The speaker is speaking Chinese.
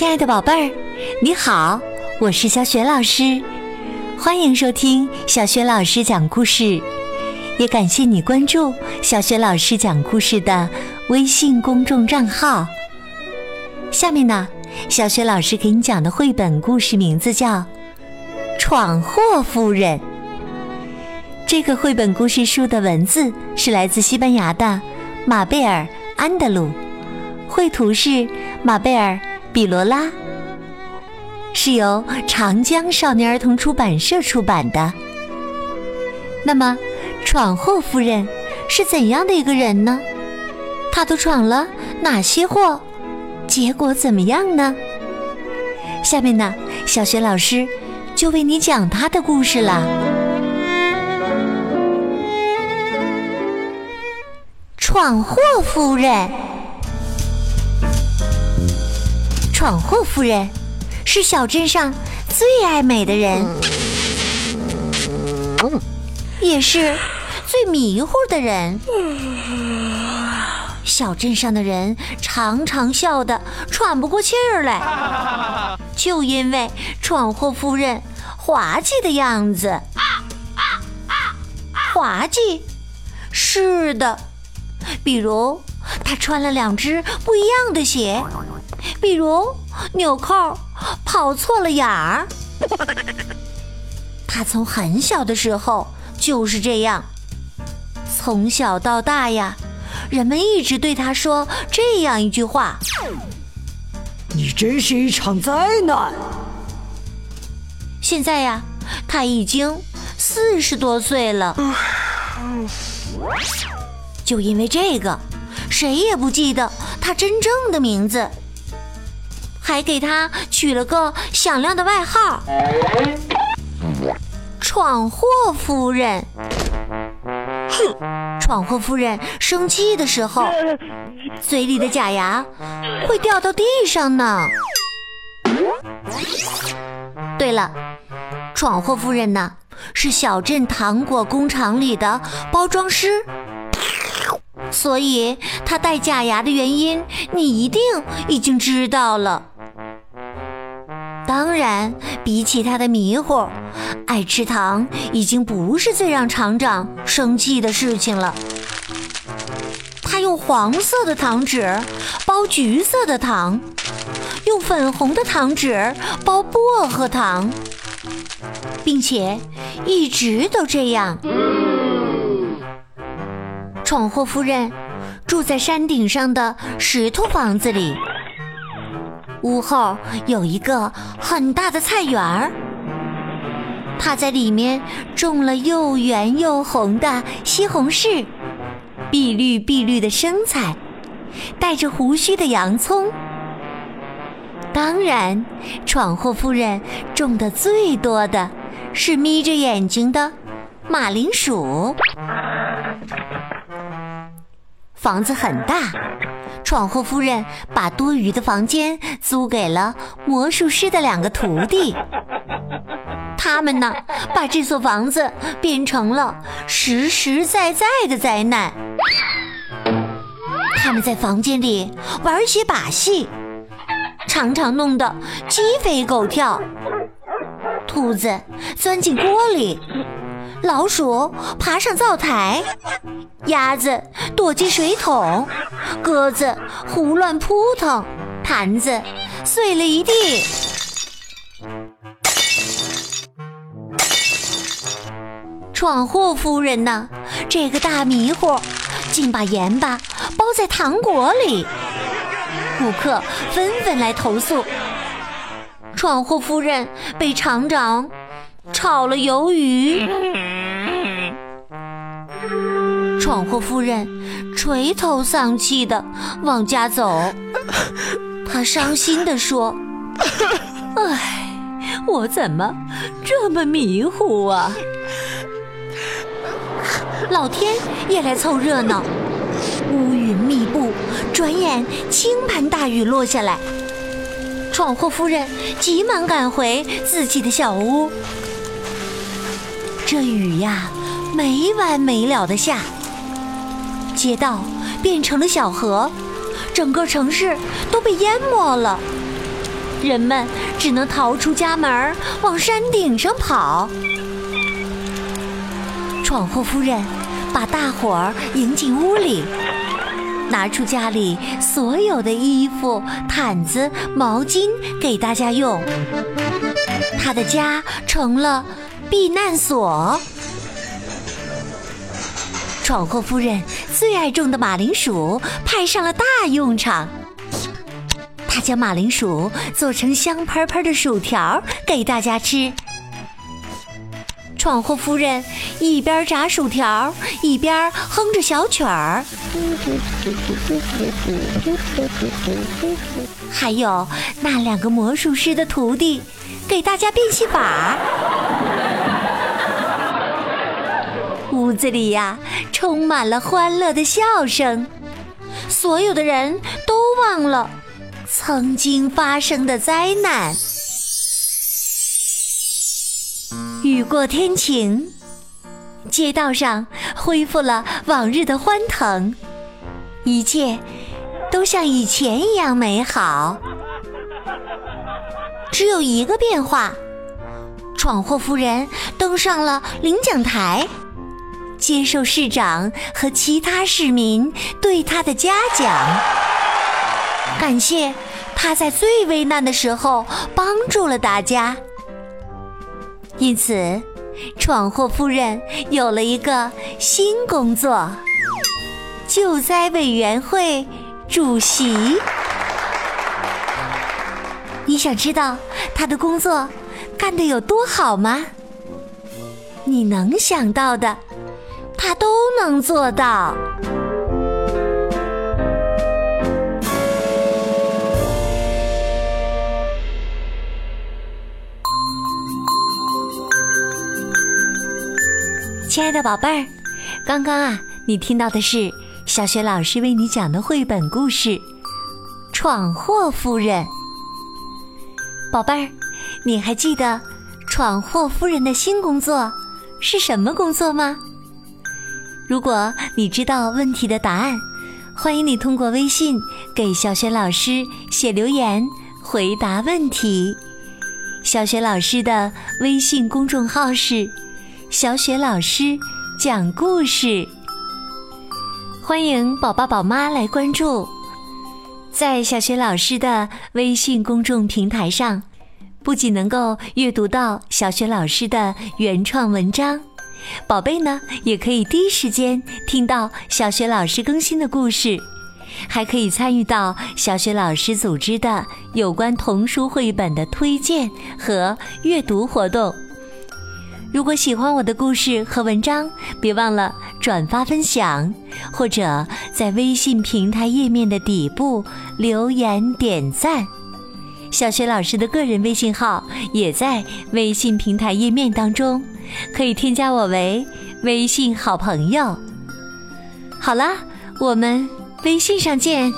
亲爱的宝贝儿，你好，我是小雪老师，欢迎收听小雪老师讲故事，也感谢你关注小雪老师讲故事的微信公众账号。下面呢，小雪老师给你讲的绘本故事名字叫《闯祸夫人》。这个绘本故事书的文字是来自西班牙的马贝尔·安德鲁，绘图是马贝尔。比罗拉是由长江少年儿童出版社出版的。那么，闯祸夫人是怎样的一个人呢？她都闯了哪些祸？结果怎么样呢？下面呢，小学老师就为你讲她的故事了。闯祸夫人。闯祸夫人是小镇上最爱美的人，也是最迷糊的人。小镇上的人常常笑得喘不过气儿来，就因为闯祸夫人滑稽的样子。滑稽，是的，比如她穿了两只不一样的鞋。比如纽扣跑错了眼儿，他从很小的时候就是这样。从小到大呀，人们一直对他说这样一句话：“你真是一场灾难。”现在呀，他已经四十多岁了，就因为这个，谁也不记得他真正的名字。还给他取了个响亮的外号——闯祸夫人。哼，闯祸夫人生气的时候，嘴里的假牙会掉到地上呢。对了，闯祸夫人呢，是小镇糖果工厂里的包装师，所以她戴假牙的原因，你一定已经知道了。当然，比起他的迷糊，爱吃糖已经不是最让厂长生气的事情了。他用黄色的糖纸包橘色的糖，用粉红的糖纸包薄荷糖，并且一直都这样。闯祸夫人住在山顶上的石头房子里。屋后有一个很大的菜园儿，他在里面种了又圆又红的西红柿，碧绿碧绿的生菜，带着胡须的洋葱。当然，闯祸夫人种的最多的是眯着眼睛的马铃薯。房子很大。闯祸夫人把多余的房间租给了魔术师的两个徒弟，他们呢，把这所房子变成了实实在在的灾难。他们在房间里玩些把戏，常常弄得鸡飞狗跳，兔子钻进锅里。老鼠爬上灶台，鸭子躲进水桶，鸽子胡乱扑腾，盘子碎了一地。闯祸夫人呢？这个大迷糊，竟把盐巴包在糖果里。顾客纷纷来投诉，闯祸夫人被厂长。炒了鱿鱼，闯祸夫人垂头丧气的往家走。她伤心的说：“唉，我怎么这么迷糊啊？”老天也来凑热闹，乌云密布，转眼倾盆大雨落下来。闯祸夫人急忙赶回自己的小屋。这雨呀，没完没了的下，街道变成了小河，整个城市都被淹没了。人们只能逃出家门，往山顶上跑。闯祸夫人把大伙儿迎进屋里，拿出家里所有的衣服、毯子、毛巾给大家用。她的家成了避难所。闯祸夫人最爱种的马铃薯派上了大用场。她将马铃薯做成香喷喷的薯条给大家吃。闯祸夫人一边炸薯条，一边哼着小曲儿。还有那两个魔术师的徒弟，给大家变戏法。屋子里呀，充满了欢乐的笑声，所有的人都忘了曾经发生的灾难。雨过天晴，街道上恢复了往日的欢腾，一切都像以前一样美好。只有一个变化：闯祸夫人登上了领奖台，接受市长和其他市民对他的嘉奖，感谢他在最危难的时候帮助了大家。因此，闯祸夫人有了一个新工作——救灾委员会主席。你想知道她的工作干得有多好吗？你能想到的，他都能做到。亲爱的宝贝儿，刚刚啊，你听到的是小雪老师为你讲的绘本故事《闯祸夫人》。宝贝儿，你还记得闯祸夫人的新工作是什么工作吗？如果你知道问题的答案，欢迎你通过微信给小雪老师写留言回答问题。小雪老师的微信公众号是。小雪老师讲故事，欢迎宝宝宝妈来关注。在小雪老师的微信公众平台上，不仅能够阅读到小雪老师的原创文章，宝贝呢也可以第一时间听到小雪老师更新的故事，还可以参与到小雪老师组织的有关童书绘本的推荐和阅读活动。如果喜欢我的故事和文章，别忘了转发分享，或者在微信平台页面的底部留言点赞。小雪老师的个人微信号也在微信平台页面当中，可以添加我为微信好朋友。好啦，我们微信上见。